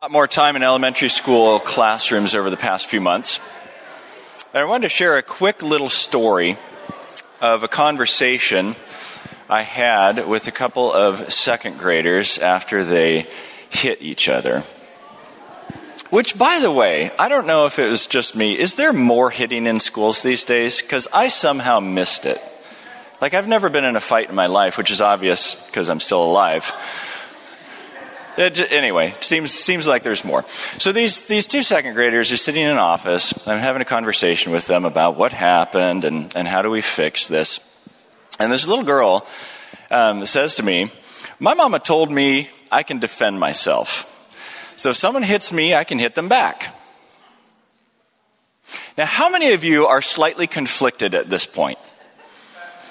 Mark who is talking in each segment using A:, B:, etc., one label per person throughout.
A: lot more time in elementary school classrooms over the past few months. And I wanted to share a quick little story of a conversation I had with a couple of second graders after they hit each other. Which, by the way, I don't know if it was just me. Is there more hitting in schools these days? Because I somehow missed it. Like, I've never been in a fight in my life, which is obvious because I'm still alive. It, anyway, seems seems like there's more. So these these two second graders are sitting in an office. I'm having a conversation with them about what happened and and how do we fix this. And this little girl um, says to me, "My mama told me I can defend myself. So if someone hits me, I can hit them back." Now, how many of you are slightly conflicted at this point?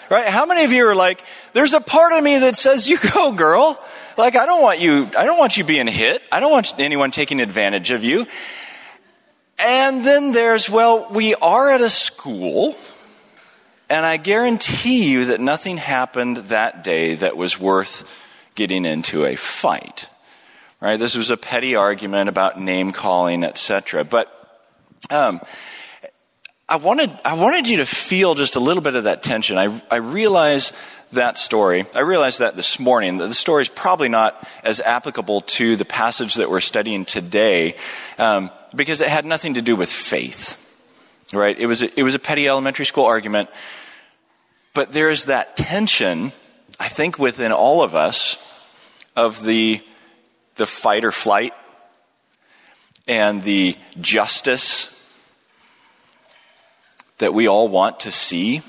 A: Right? How many of you are like, there's a part of me that says, you go, girl. Like, I don't want you, I don't want you being hit. I don't want anyone taking advantage of you. And then there's, well, we are at a school, and I guarantee you that nothing happened that day that was worth getting into a fight. Right? This was a petty argument about name calling, etc. But, um, I wanted, I wanted you to feel just a little bit of that tension. I, I realize that story. I realized that this morning, that the story is probably not as applicable to the passage that we're studying today, um, because it had nothing to do with faith. Right? It was a, it was a petty elementary school argument, but there is that tension, I think, within all of us of the the fight or flight and the justice that we all want to see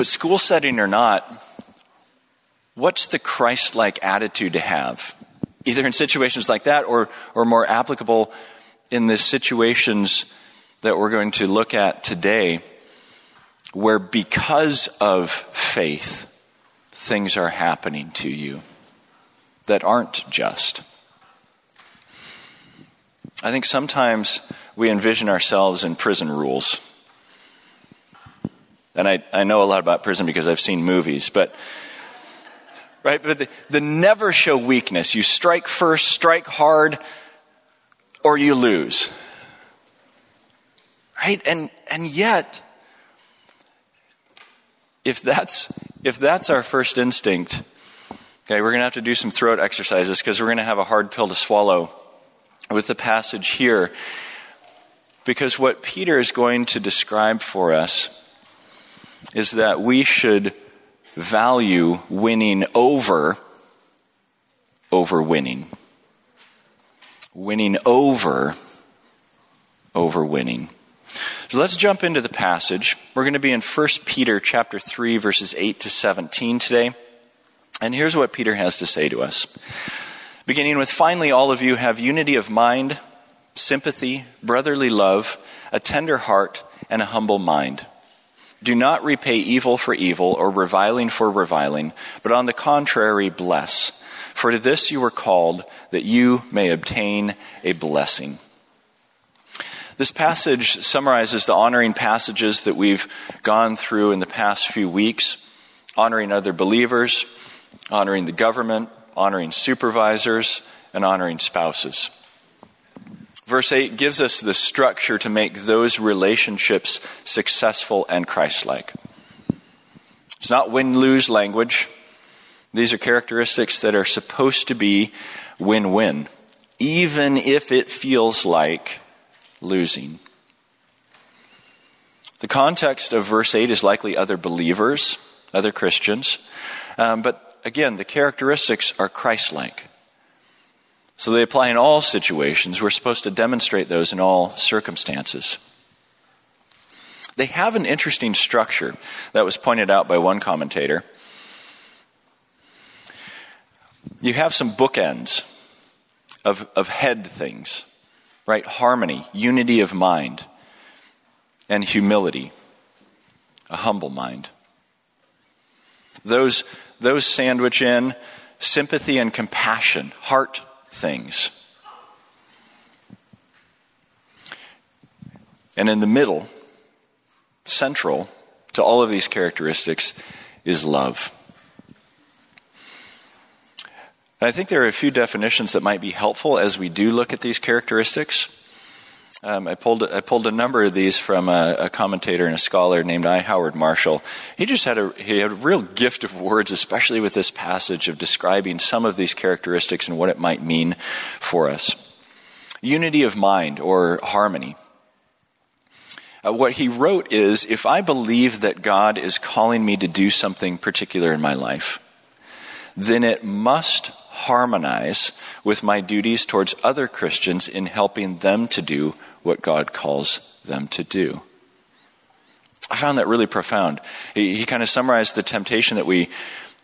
A: But school setting or not, what's the Christ like attitude to have? Either in situations like that or, or more applicable in the situations that we're going to look at today, where because of faith, things are happening to you that aren't just. I think sometimes we envision ourselves in prison rules. And I, I know a lot about prison because I've seen movies, but right? But the, the never show weakness. You strike first, strike hard, or you lose. Right? And and yet, if that's if that's our first instinct, okay, we're gonna have to do some throat exercises because we're gonna have a hard pill to swallow with the passage here. Because what Peter is going to describe for us is that we should value winning over over winning. Winning over over winning. So let's jump into the passage. We're going to be in 1 Peter chapter 3 verses 8 to 17 today. And here's what Peter has to say to us. Beginning with finally all of you have unity of mind, sympathy, brotherly love, a tender heart, and a humble mind. Do not repay evil for evil or reviling for reviling, but on the contrary, bless. For to this you were called, that you may obtain a blessing. This passage summarizes the honoring passages that we've gone through in the past few weeks honoring other believers, honoring the government, honoring supervisors, and honoring spouses. Verse 8 gives us the structure to make those relationships successful and Christ like. It's not win lose language. These are characteristics that are supposed to be win win, even if it feels like losing. The context of verse 8 is likely other believers, other Christians, um, but again, the characteristics are Christ like. So they apply in all situations. We're supposed to demonstrate those in all circumstances. They have an interesting structure that was pointed out by one commentator. You have some bookends of, of head things, right? Harmony, unity of mind, and humility, a humble mind. Those, those sandwich in sympathy and compassion, heart things. And in the middle, central to all of these characteristics, is love. And I think there are a few definitions that might be helpful as we do look at these characteristics. Um, I pulled I pulled a number of these from a, a, commentator and a scholar named I. Howard Marshall. He just had a he had a real gift of words, especially with this passage of describing some of these characteristics and what it might mean for us. Unity of mind or harmony. Uh, what he wrote is, if I believe that God is calling me to do something particular in my life, then it must harmonize with my duties towards other Christians in helping them to do what God calls them to do. I found that really profound. He, he kind of summarized the temptation that we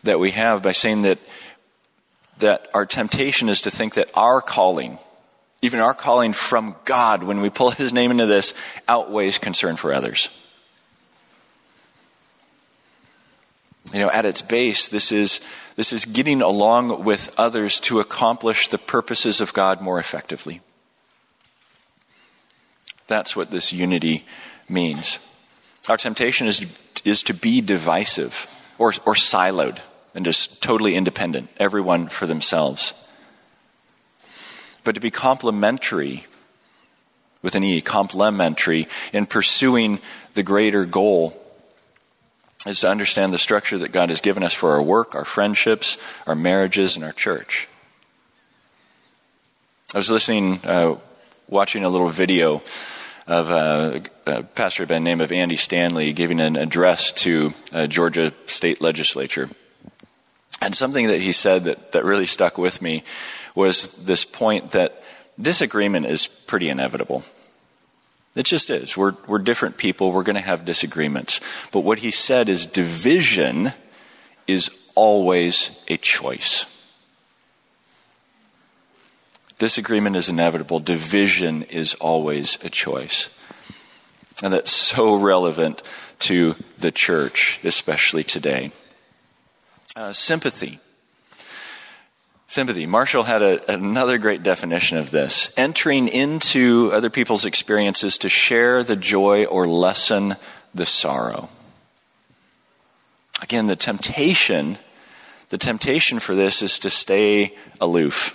A: that we have by saying that that our temptation is to think that our calling, even our calling from God, when we pull His name into this, outweighs concern for others. You know, at its base, this is this is getting along with others to accomplish the purposes of God more effectively. That's what this unity means. Our temptation is, is to be divisive or, or siloed and just totally independent, everyone for themselves. But to be complementary, with an E, complementary, in pursuing the greater goal is to understand the structure that God has given us for our work, our friendships, our marriages, and our church. I was listening, uh, watching a little video of uh, a pastor by the name of Andy Stanley giving an address to uh, Georgia state legislature. And something that he said that, that really stuck with me was this point that disagreement is pretty inevitable. It just is. We're, we're different people. We're going to have disagreements. But what he said is division is always a choice. Disagreement is inevitable. Division is always a choice. And that's so relevant to the church, especially today. Uh, sympathy Sympathy. Marshall had a, another great definition of this entering into other people's experiences to share the joy or lessen the sorrow. Again, the temptation, the temptation for this is to stay aloof.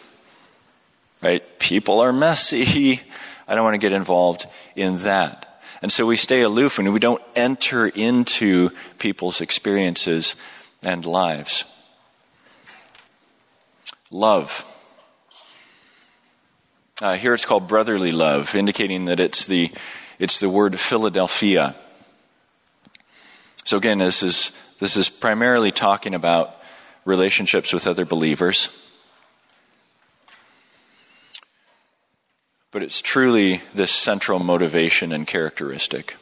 A: Right? People are messy. I don't want to get involved in that. And so we stay aloof and we don't enter into people's experiences and lives love. Uh, here it's called brotherly love, indicating that it's the, it's the word Philadelphia. So again, this is, this is primarily talking about relationships with other believers. But it's truly this central motivation and characteristic.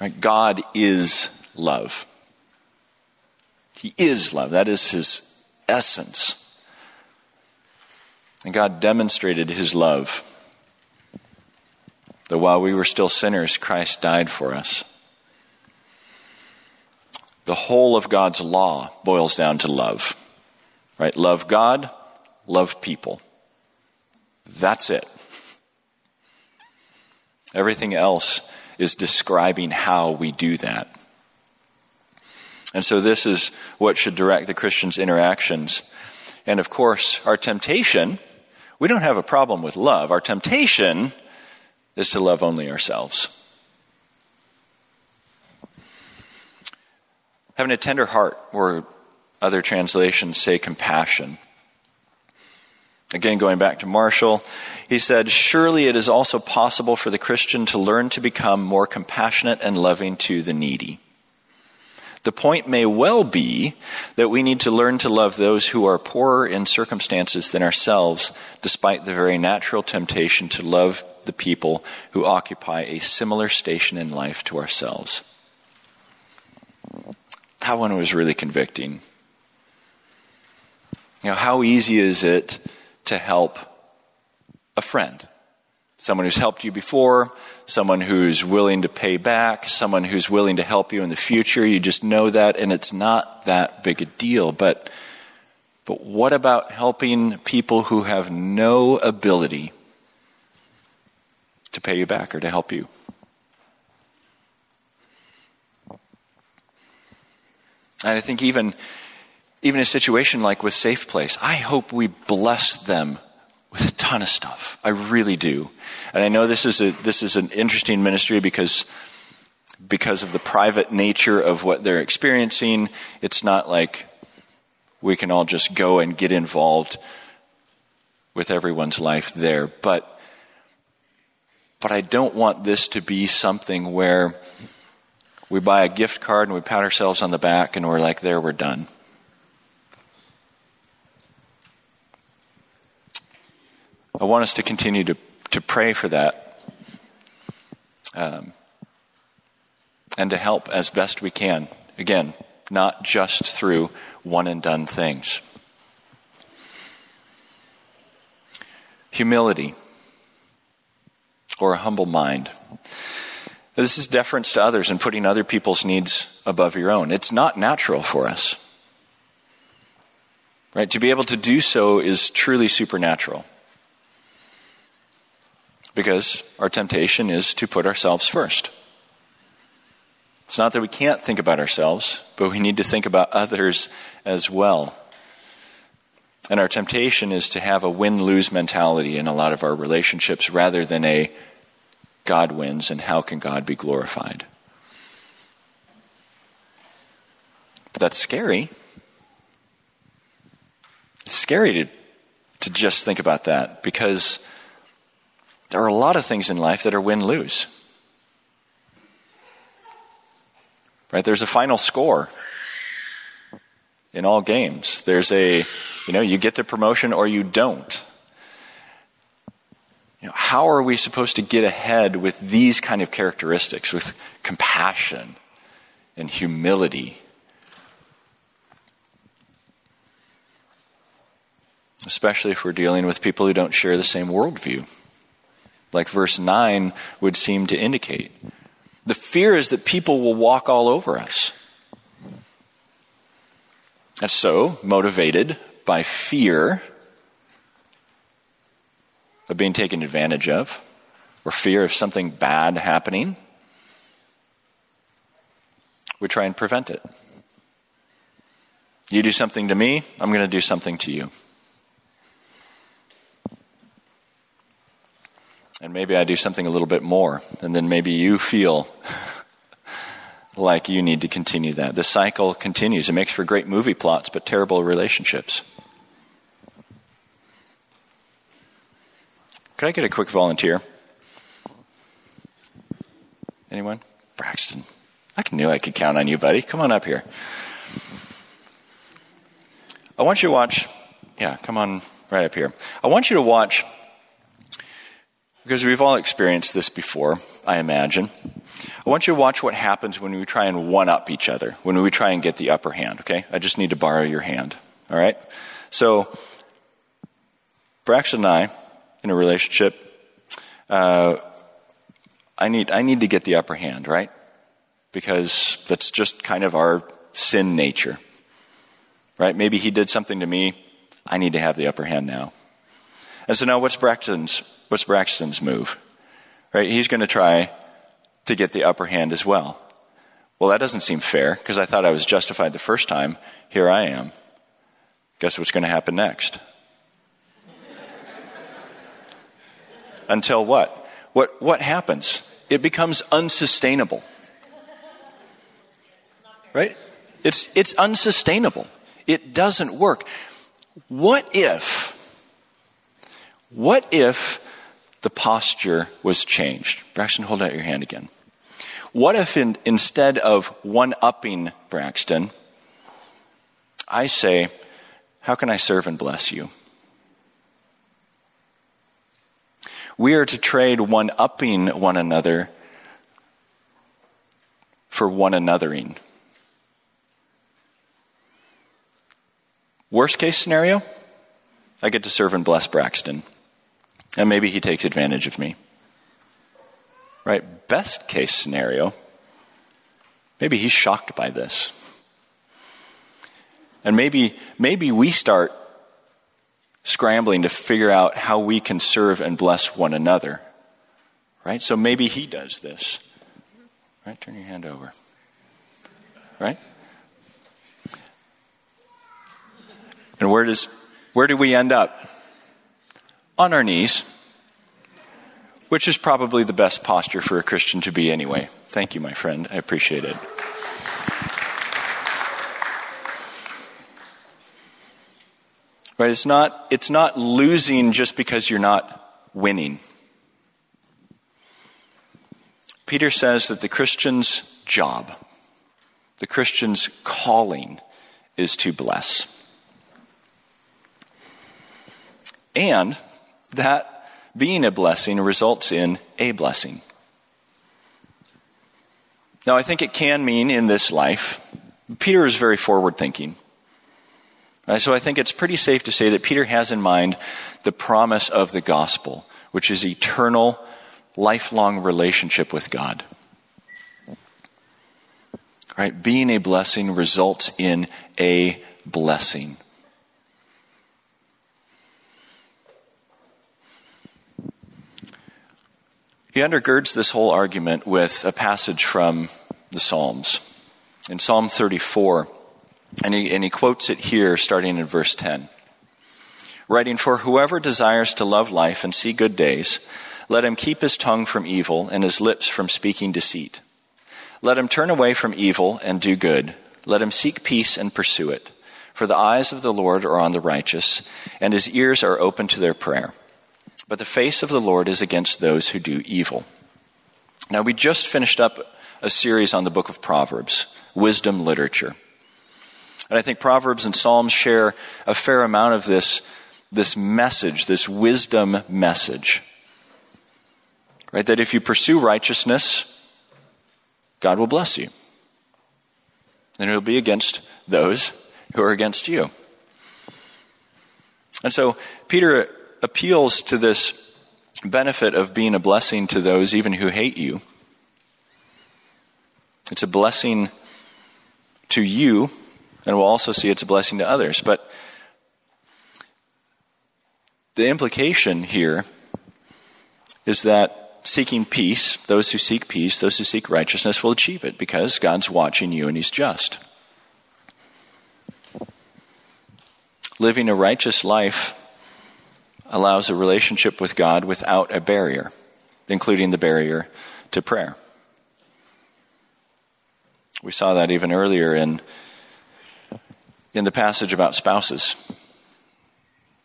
A: Right? God is love. He is love. That is his essence. And God demonstrated his love. That while we were still sinners, Christ died for us. The whole of God's law boils down to love. Right? Love God, love people. That's it. Everything else is describing how we do that. And so this is what should direct the Christian's interactions. And of course, our temptation, we don't have a problem with love. Our temptation is to love only ourselves. Having a tender heart, or other translations say compassion. Again, going back to Marshall, he said, Surely it is also possible for the Christian to learn to become more compassionate and loving to the needy. The point may well be that we need to learn to love those who are poorer in circumstances than ourselves, despite the very natural temptation to love the people who occupy a similar station in life to ourselves. That one was really convicting. You know, how easy is it to help a friend? Someone who's helped you before, someone who's willing to pay back, someone who's willing to help you in the future. You just know that, and it's not that big a deal. But, but what about helping people who have no ability to pay you back or to help you? And I think even even a situation like with Safe Place, I hope we bless them with a ton of stuff. I really do. And I know this is a this is an interesting ministry because because of the private nature of what they're experiencing. It's not like we can all just go and get involved with everyone's life there. But but I don't want this to be something where we buy a gift card and we pat ourselves on the back and we're like, there, we're done. I want us to continue to, to pray for that um, and to help as best we can. Again, not just through one and done things. Humility or a humble mind. This is deference to others and putting other people's needs above your own. It's not natural for us. Right? To be able to do so is truly supernatural because our temptation is to put ourselves first. It's not that we can't think about ourselves, but we need to think about others as well. And our temptation is to have a win lose mentality in a lot of our relationships rather than a God wins and how can God be glorified. But that's scary. It's scary to, to just think about that because there are a lot of things in life that are win lose. Right? There's a final score in all games. There's a, you know, you get the promotion or you don't. You know, how are we supposed to get ahead with these kind of characteristics, with compassion and humility? Especially if we're dealing with people who don't share the same worldview like verse 9 would seem to indicate. The fear is that people will walk all over us. And so, motivated by fear of being taken advantage of, or fear of something bad happening, we try and prevent it. You do something to me, I'm going to do something to you. And maybe I do something a little bit more, and then maybe you feel like you need to continue that. The cycle continues. It makes for great movie plots, but terrible relationships. Could I get a quick volunteer? Anyone? Braxton. I knew I could count on you, buddy. Come on up here. I want you to watch. Yeah, come on right up here. I want you to watch because we've all experienced this before, I imagine. I want you to watch what happens when we try and one up each other, when we try and get the upper hand, okay? I just need to borrow your hand, all right? So, Braxton and I, in a relationship, uh, I need, I need to get the upper hand, right? Because that's just kind of our sin nature, right? Maybe he did something to me. I need to have the upper hand now. And so now what's Braxton's What's Braxton's move? Right? He's going to try to get the upper hand as well. Well, that doesn't seem fair because I thought I was justified the first time. Here I am. Guess what's going to happen next? Until what? What, what happens? It becomes unsustainable. Right? It's, it's unsustainable. It doesn't work. What if, what if the posture was changed. Braxton, hold out your hand again. What if in, instead of one upping Braxton, I say, How can I serve and bless you? We are to trade one upping one another for one anothering. Worst case scenario, I get to serve and bless Braxton. And maybe he takes advantage of me. Right? Best case scenario, maybe he's shocked by this. And maybe, maybe we start scrambling to figure out how we can serve and bless one another. Right? So maybe he does this. Right? Turn your hand over. Right? And where does where do we end up? On our knees, which is probably the best posture for a Christian to be anyway. Thank you, my friend. I appreciate it. Right? It's not, it's not losing just because you're not winning. Peter says that the Christian's job, the Christian's calling, is to bless. And that being a blessing results in a blessing. Now, I think it can mean in this life, Peter is very forward thinking. Right? So I think it's pretty safe to say that Peter has in mind the promise of the gospel, which is eternal, lifelong relationship with God. Right? Being a blessing results in a blessing. He undergirds this whole argument with a passage from the Psalms. In Psalm 34, and he, and he quotes it here starting in verse 10. Writing, For whoever desires to love life and see good days, let him keep his tongue from evil and his lips from speaking deceit. Let him turn away from evil and do good. Let him seek peace and pursue it. For the eyes of the Lord are on the righteous, and his ears are open to their prayer but the face of the Lord is against those who do evil. Now, we just finished up a series on the book of Proverbs, wisdom literature. And I think Proverbs and Psalms share a fair amount of this, this message, this wisdom message. Right? That if you pursue righteousness, God will bless you. And it'll be against those who are against you. And so Peter appeals to this benefit of being a blessing to those even who hate you. It's a blessing to you, and we'll also see it's a blessing to others. But the implication here is that seeking peace, those who seek peace, those who seek righteousness will achieve it because God's watching you and He's just. Living a righteous life allows a relationship with God without a barrier, including the barrier to prayer. We saw that even earlier in, in the passage about spouses.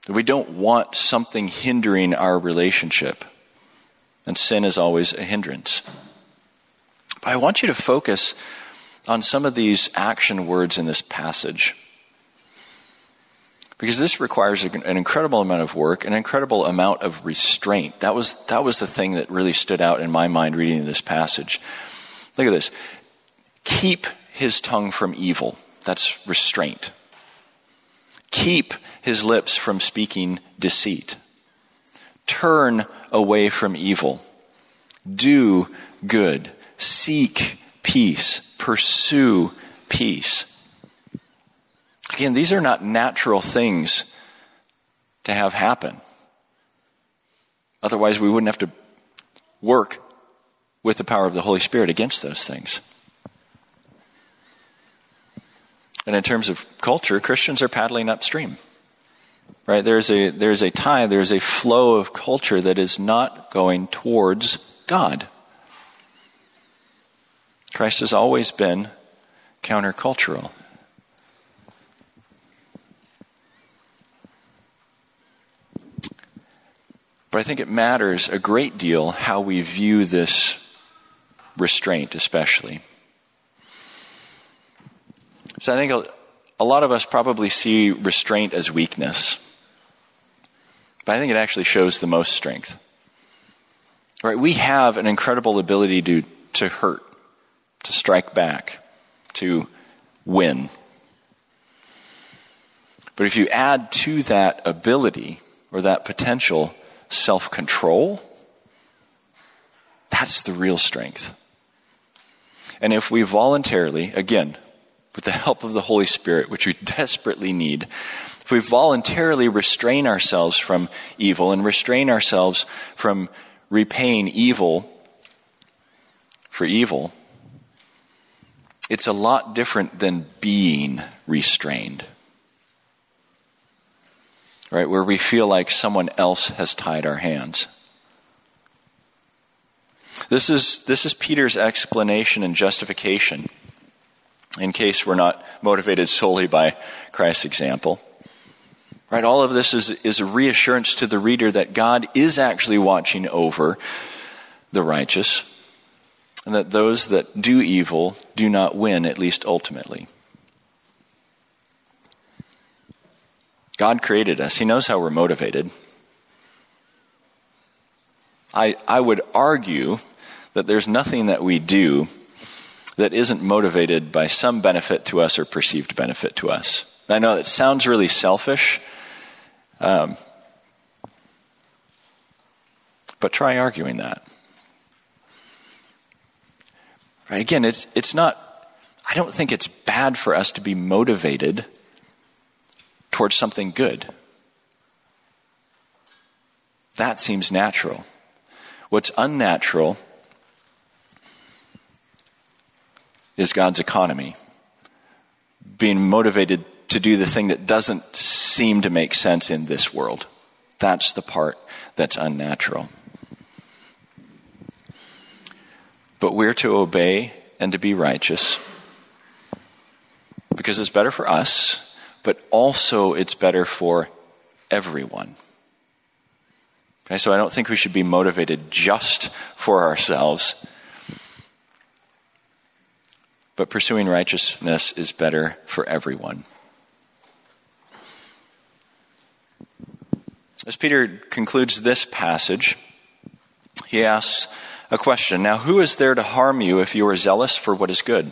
A: We don't want something hindering our relationship, and sin is always a hindrance. But I want you to focus on some of these action words in this passage. Because this requires an incredible amount of work, an incredible amount of restraint. That was, that was the thing that really stood out in my mind reading this passage. Look at this. Keep his tongue from evil. That's restraint. Keep his lips from speaking deceit. Turn away from evil. Do good. Seek peace. Pursue peace. Again, these are not natural things to have happen. Otherwise, we wouldn't have to work with the power of the Holy Spirit against those things. And in terms of culture, Christians are paddling upstream. Right? There's a, there's a tide, there's a flow of culture that is not going towards God. Christ has always been countercultural. But I think it matters a great deal how we view this restraint, especially. So I think a, lot of us probably see restraint as weakness. But I think it actually shows the most strength. Right? We have an incredible ability to, to hurt, to strike back, to win. But if you add to that ability or that potential self control, that's the real strength. And if we voluntarily, again, with the help of the Holy Spirit, which we desperately need, if we voluntarily restrain ourselves from evil and restrain ourselves from repaying evil for evil, it's a lot different than being restrained. Right? Where we feel like someone else has tied our hands. This is, this is Peter's explanation and justification in case we're not motivated solely by Christ's example. Right? All of this is, is a reassurance to the reader that God is actually watching over the righteous and that those that do evil do not win, at least ultimately. God created us. He knows how we're motivated. I, I would argue that there's nothing that we do that isn't motivated by some benefit to us or perceived benefit to us. I know it sounds really selfish, um, but try arguing that. Right? Again, it's, it's not, I don't think it's bad for us to be motivated towards something good. That seems natural. What's unnatural is God's economy. Being motivated to do the thing that doesn't seem to make sense in this world. That's the part that's unnatural. But we're to obey and to be righteous because it's better for us, but also it's better for everyone. Okay, so I don't think we should be motivated just for ourselves. But pursuing righteousness is better for everyone. As Peter concludes this passage, he asks a question Now, who is there to harm you if you are zealous for what is good?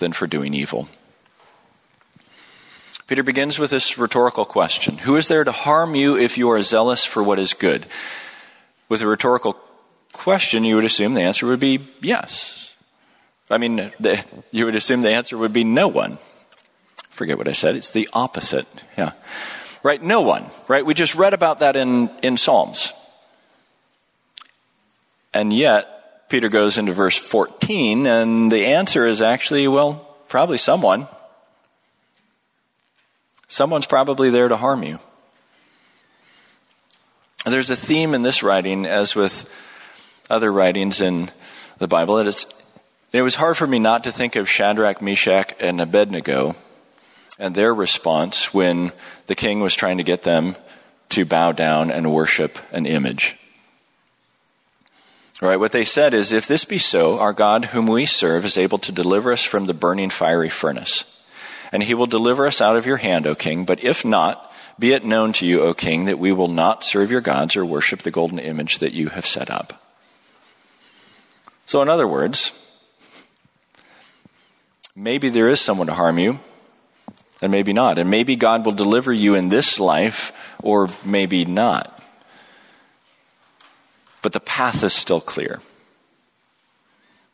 A: than for doing evil. Peter begins with this rhetorical question Who is there to harm you if you are zealous for what is good? With a rhetorical question, you would assume the answer would be yes. I mean, the, you would assume the answer would be no one. Forget what I said, it's the opposite. Yeah right? No one, right? We just read about that in, in Psalms. And yet, Peter goes into verse 14, and the answer is actually, well, probably someone. Someone's probably there to harm you. There's a theme in this writing, as with other writings in the Bible. that It, is, it was hard for me not to think of Shadrach, Meshach, and Abednego and their response when the king was trying to get them to bow down and worship an image. Right, what they said is if this be so, our God, whom we serve, is able to deliver us from the burning fiery furnace. And he will deliver us out of your hand, O king. But if not, be it known to you, O king, that we will not serve your gods or worship the golden image that you have set up. So, in other words, maybe there is someone to harm you, and maybe not. And maybe God will deliver you in this life, or maybe not. But the path is still clear.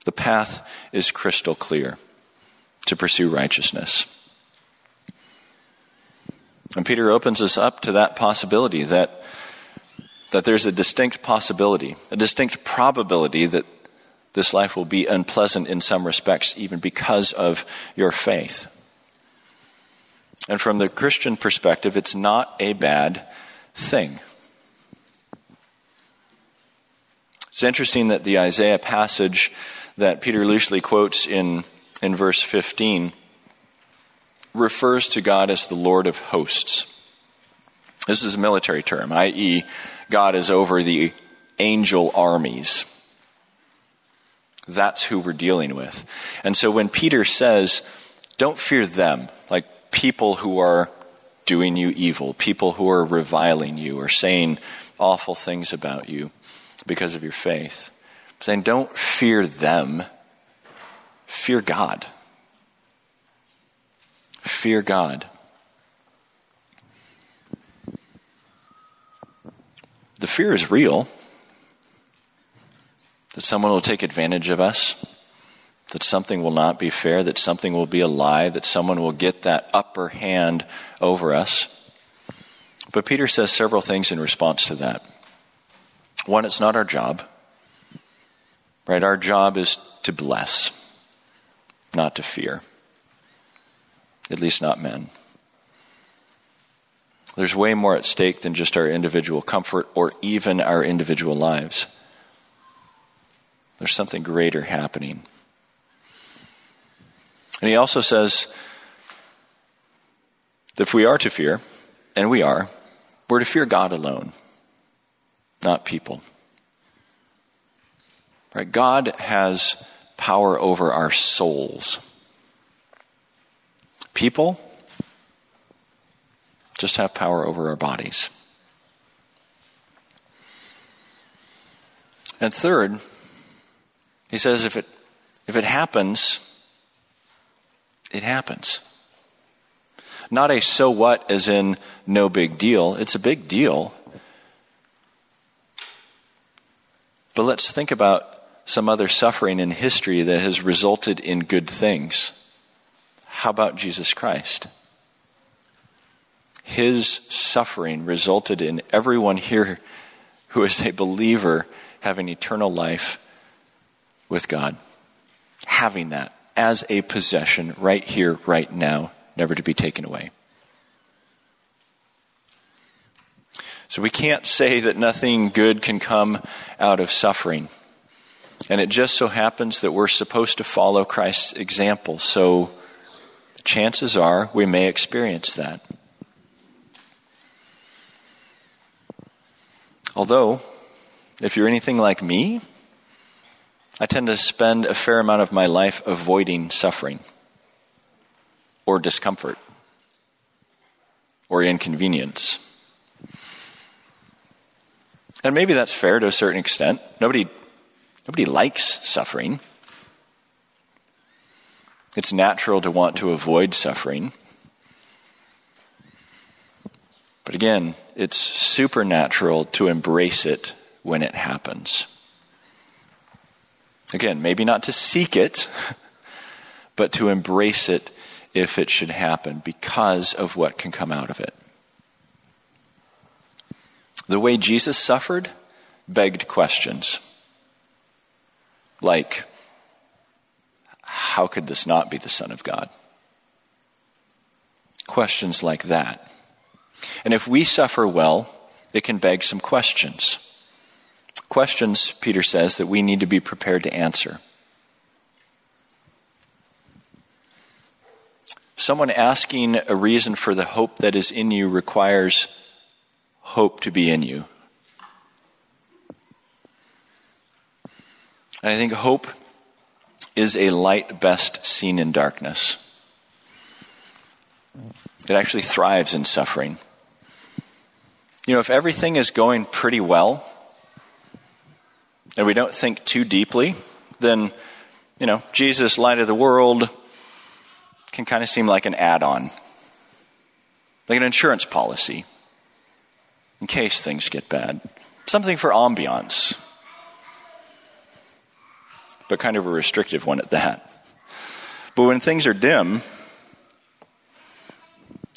A: The path is crystal clear to pursue righteousness. And Peter opens us up to that possibility that, that there's a distinct possibility, a distinct probability that this life will be unpleasant in some respects, even because of your faith. And from the Christian perspective, it's not a bad thing. It's interesting that the Isaiah passage that Peter loosely quotes in, in verse 15 refers to God as the Lord of hosts. This is a military term, i.e., God is over the angel armies. That's who we're dealing with. And so when Peter says, don't fear them, like people who are doing you evil, people who are reviling you or saying awful things about you because of your faith. I'm saying don't fear them, fear God. Fear God. The fear is real that someone will take advantage of us, that something will not be fair, that something will be a lie, that someone will get that upper hand over us. But Peter says several things in response to that. One, it's not our job. Right? Our job is to bless, not to fear. At least not men. There's way more at stake than just our individual comfort or even our individual lives. There's something greater happening. And he also says that if we are to fear, and we are, we're to fear God alone, not people. Right? God has power over our souls. People just have power over our bodies. And third, he says if it if it happens, it happens. Not a so what as in no big deal. It's a big deal. But let's think about some other suffering in history that has resulted in good things. How about Jesus Christ? His suffering resulted in everyone here who is a believer having eternal life with God. Having that as a possession right here, right now, never to be taken away. So we can't say that nothing good can come out of suffering. And it just so happens that we're supposed to follow Christ's example. So chances are we may experience that. Although, if you're anything like me, I tend to spend a fair amount of my life avoiding suffering or discomfort or inconvenience. And maybe that's fair to a certain extent. Nobody, nobody likes suffering. It's natural to want to avoid suffering. But again, it's supernatural to embrace it when it happens. Again, maybe not to seek it, but to embrace it if it should happen because of what can come out of it. The way Jesus suffered begged questions like, how could this not be the Son of God? Questions like that. And if we suffer well, it can beg some questions. Questions, Peter says, that we need to be prepared to answer. Someone asking a reason for the hope that is in you requires hope to be in you. And I think hope is a light best seen in darkness. It actually thrives in suffering. You know, if everything is going pretty well and we don't think too deeply, then, you know, Jesus, light of the world, can kind of seem like an add on, like an insurance policy in case things get bad. Something for ambiance, but kind of a restrictive one at that. But when things are dim,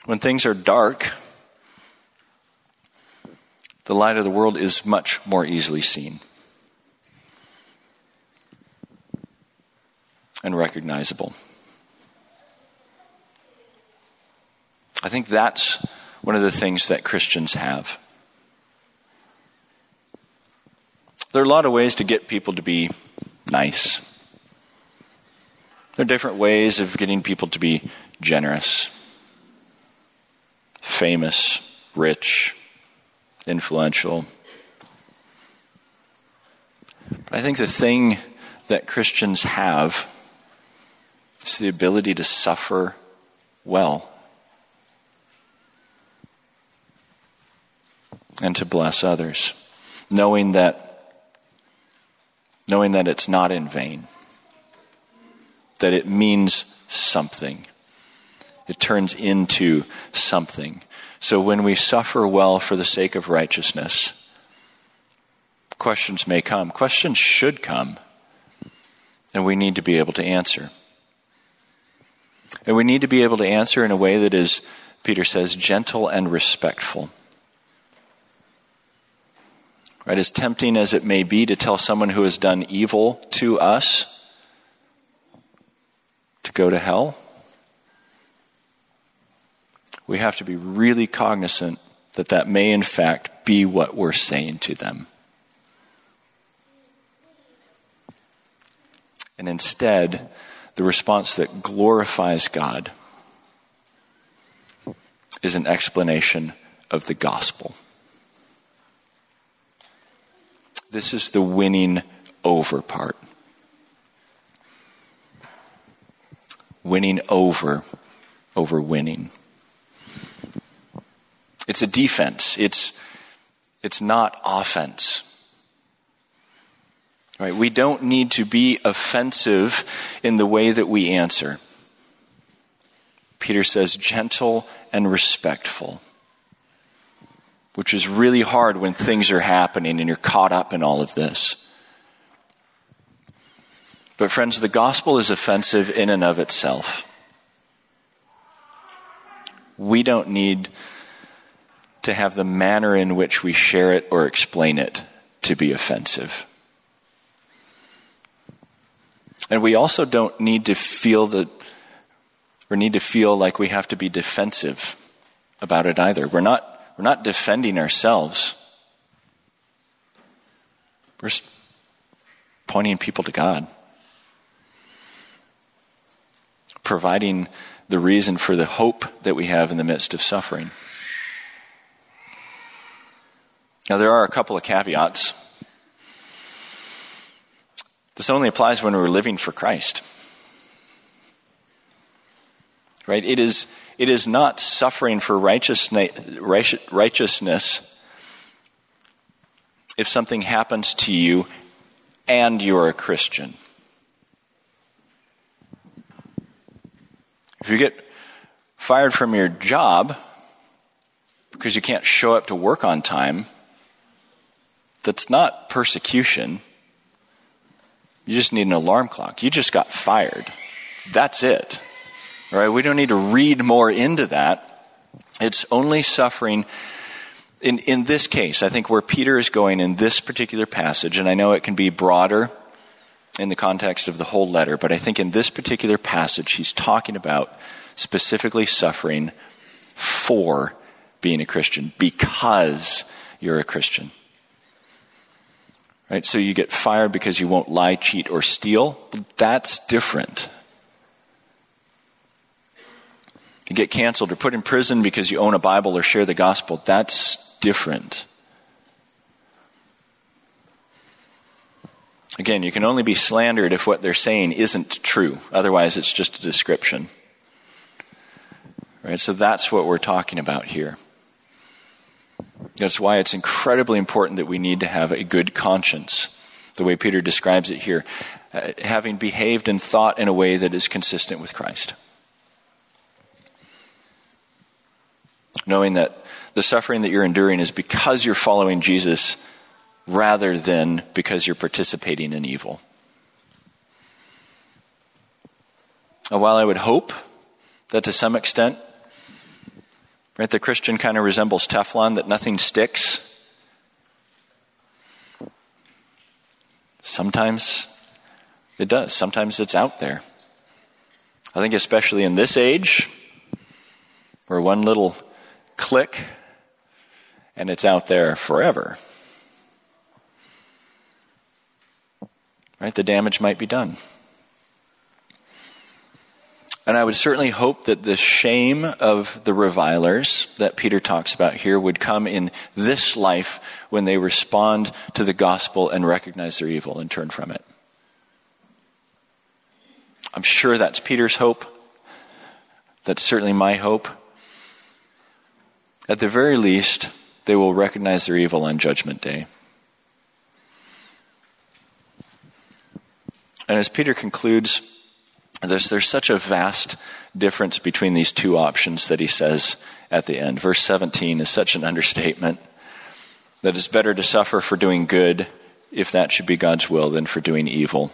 A: when things are dark, the light of the world is much more easily seen and recognizable. I think that's one of the things that Christians have. There are a lot of ways to get people to be nice. There are different ways of getting people to be generous, famous, rich, influential. But I think the thing that Christians have is the ability to suffer well and to bless others, knowing that knowing that it's not in vain, that it means something. It turns into something. So when we suffer well for the sake of righteousness, questions may come. Questions should come. And we need to be able to answer. And we need to be able to answer in a way that is, Peter says, gentle and respectful. Right? As tempting as it may be to tell someone who has done evil to us to go to hell, we have to be really cognizant that that may, in fact, be what we're saying to them. And instead, the response that glorifies God is an explanation of the gospel. This is the winning over part. Winning over, over winning. It's a defense. It's, it's not offense. Right? We don't need to be offensive in the way that we answer. Peter says gentle and respectful which is really hard when things are happening and you're caught up in all of this. But, friends, the gospel is offensive in and of itself. We don't need to have the manner in which we share it or explain it to be offensive. And we also don't need to feel that or need to feel like we have to be defensive about it either. We're not we're not defending ourselves. We're pointing people to God. Providing the reason for the hope that we have in the midst of suffering. Now, there are a couple of caveats. This only applies when we're living for Christ. Right? It is it is not suffering for righteousness if something happens to you and you're a Christian. If you get fired from your job because you can't show up to work on time, that's not persecution. You just need an alarm clock. You just got fired. That's it. Right? We don't need to read more into that. It's only suffering. In, in this case, I think where Peter is going in this particular passage, and I know it can be broader in the context of the whole letter, but I think in this particular passage, he's talking about specifically suffering for being a Christian because you're a Christian. Right? So you get fired because you won't lie, cheat, or steal. That's different. You get canceled or put in prison because you own a Bible or share the gospel. That's different. Again, you can only be slandered if what they're saying isn't true. Otherwise, it's just a description. Right? So that's what we're talking about here. That's why it's incredibly important that we need to have a good conscience, the way Peter describes it here, uh, having behaved and thought in a way that is consistent with Christ. Knowing that the suffering that you're enduring is because you're following Jesus rather than because you're participating in evil. And while I would hope that to some extent, right, the Christian kind of resembles Teflon, that nothing sticks, sometimes it does. Sometimes it's out there. I think, especially in this age, where one little click, and it's out there forever. Right? The damage might be done. And I would certainly hope that the shame of the revilers that Peter talks about here would come in this life when they respond to the gospel and recognize their evil and turn from it. I'm sure that's Peter's hope. That's certainly my hope. At the very least, they will recognize their evil on Judgment Day. And as Peter concludes this, there's such a vast difference between these two options that he says at the end. Verse 17 is such an understatement that it's better to suffer for doing good if that should be God's will, than for doing evil.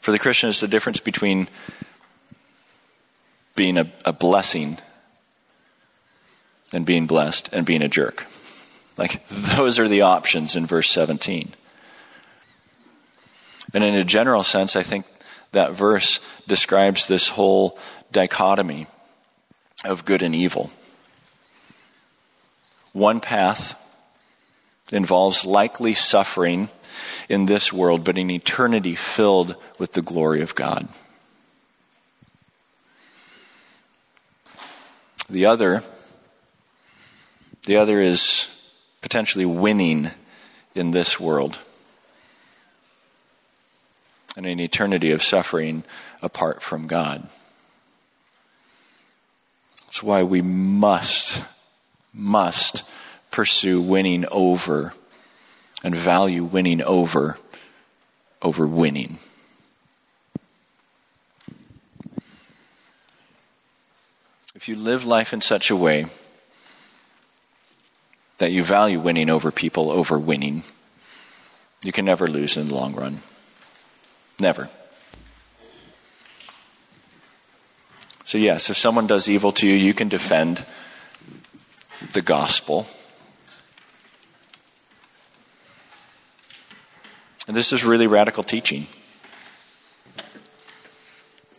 A: For the Christian, it's the difference between being a, a blessing and being blessed and being a jerk. Like, those are the options in verse 17. And in a general sense, I think that verse describes this whole dichotomy of good and evil. One path involves likely suffering in this world, but an eternity filled with the glory of God. The other, the other is potentially winning in this world and an eternity of suffering apart from God. That's why we must, must pursue winning over and value winning over over winning. If you live life in such a way that you value winning over people over winning, you can never lose in the long run. Never. So, yes, if someone does evil to you, you can defend the gospel. And this is really radical teaching.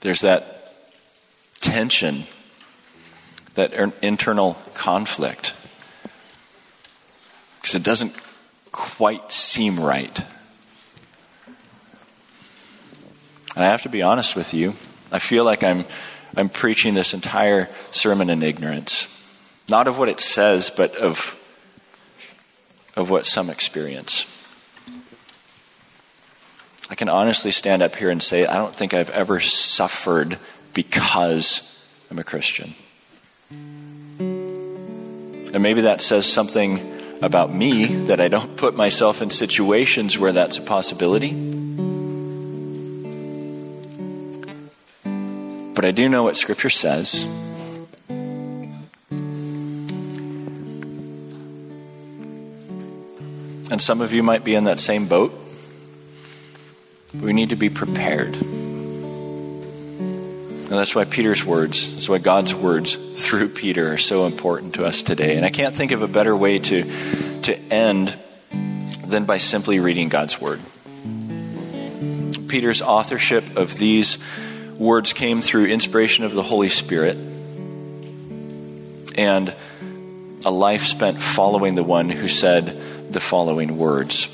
A: There's that tension, that er, internal conflict, because it doesn't quite seem right. And I have to be honest with you, I feel like I'm, I'm preaching this entire sermon in ignorance. Not of what it says, but of, of what some experience. I can honestly stand up here and say, I don't think I've ever suffered because I'm a Christian. And maybe that says something about me that I don't put myself in situations where that's a possibility. But I do know what Scripture says. And some of you might be in that same boat. We need to be prepared. And that's why Peter's words, that's why God's words through Peter are so important to us today. And I can't think of a better way to, to end than by simply reading God's word. Peter's authorship of these words came through inspiration of the Holy Spirit and a life spent following the one who said the following words.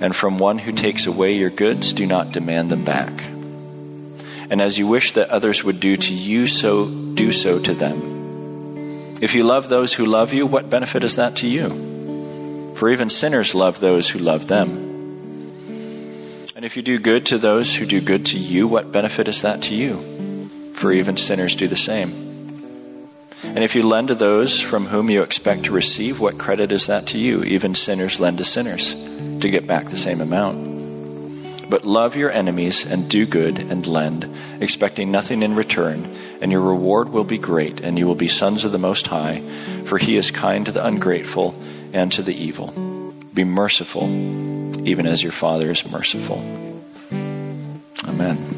A: and from one who takes away your goods, do not demand them back. And as you wish that others would do to you, so do so to them. If you love those who love you, what benefit is that to you? For even sinners love those who love them. And if you do good to those who do good to you, what benefit is that to you? For even sinners do the same. And if you lend to those from whom you expect to receive, what credit is that to you? Even sinners lend to sinners to get back the same amount. But love your enemies and do good and lend, expecting nothing in return, and your reward will be great, and you will be sons of the Most High, for he is kind to the ungrateful and to the evil. Be merciful even as your Father is merciful. Amen.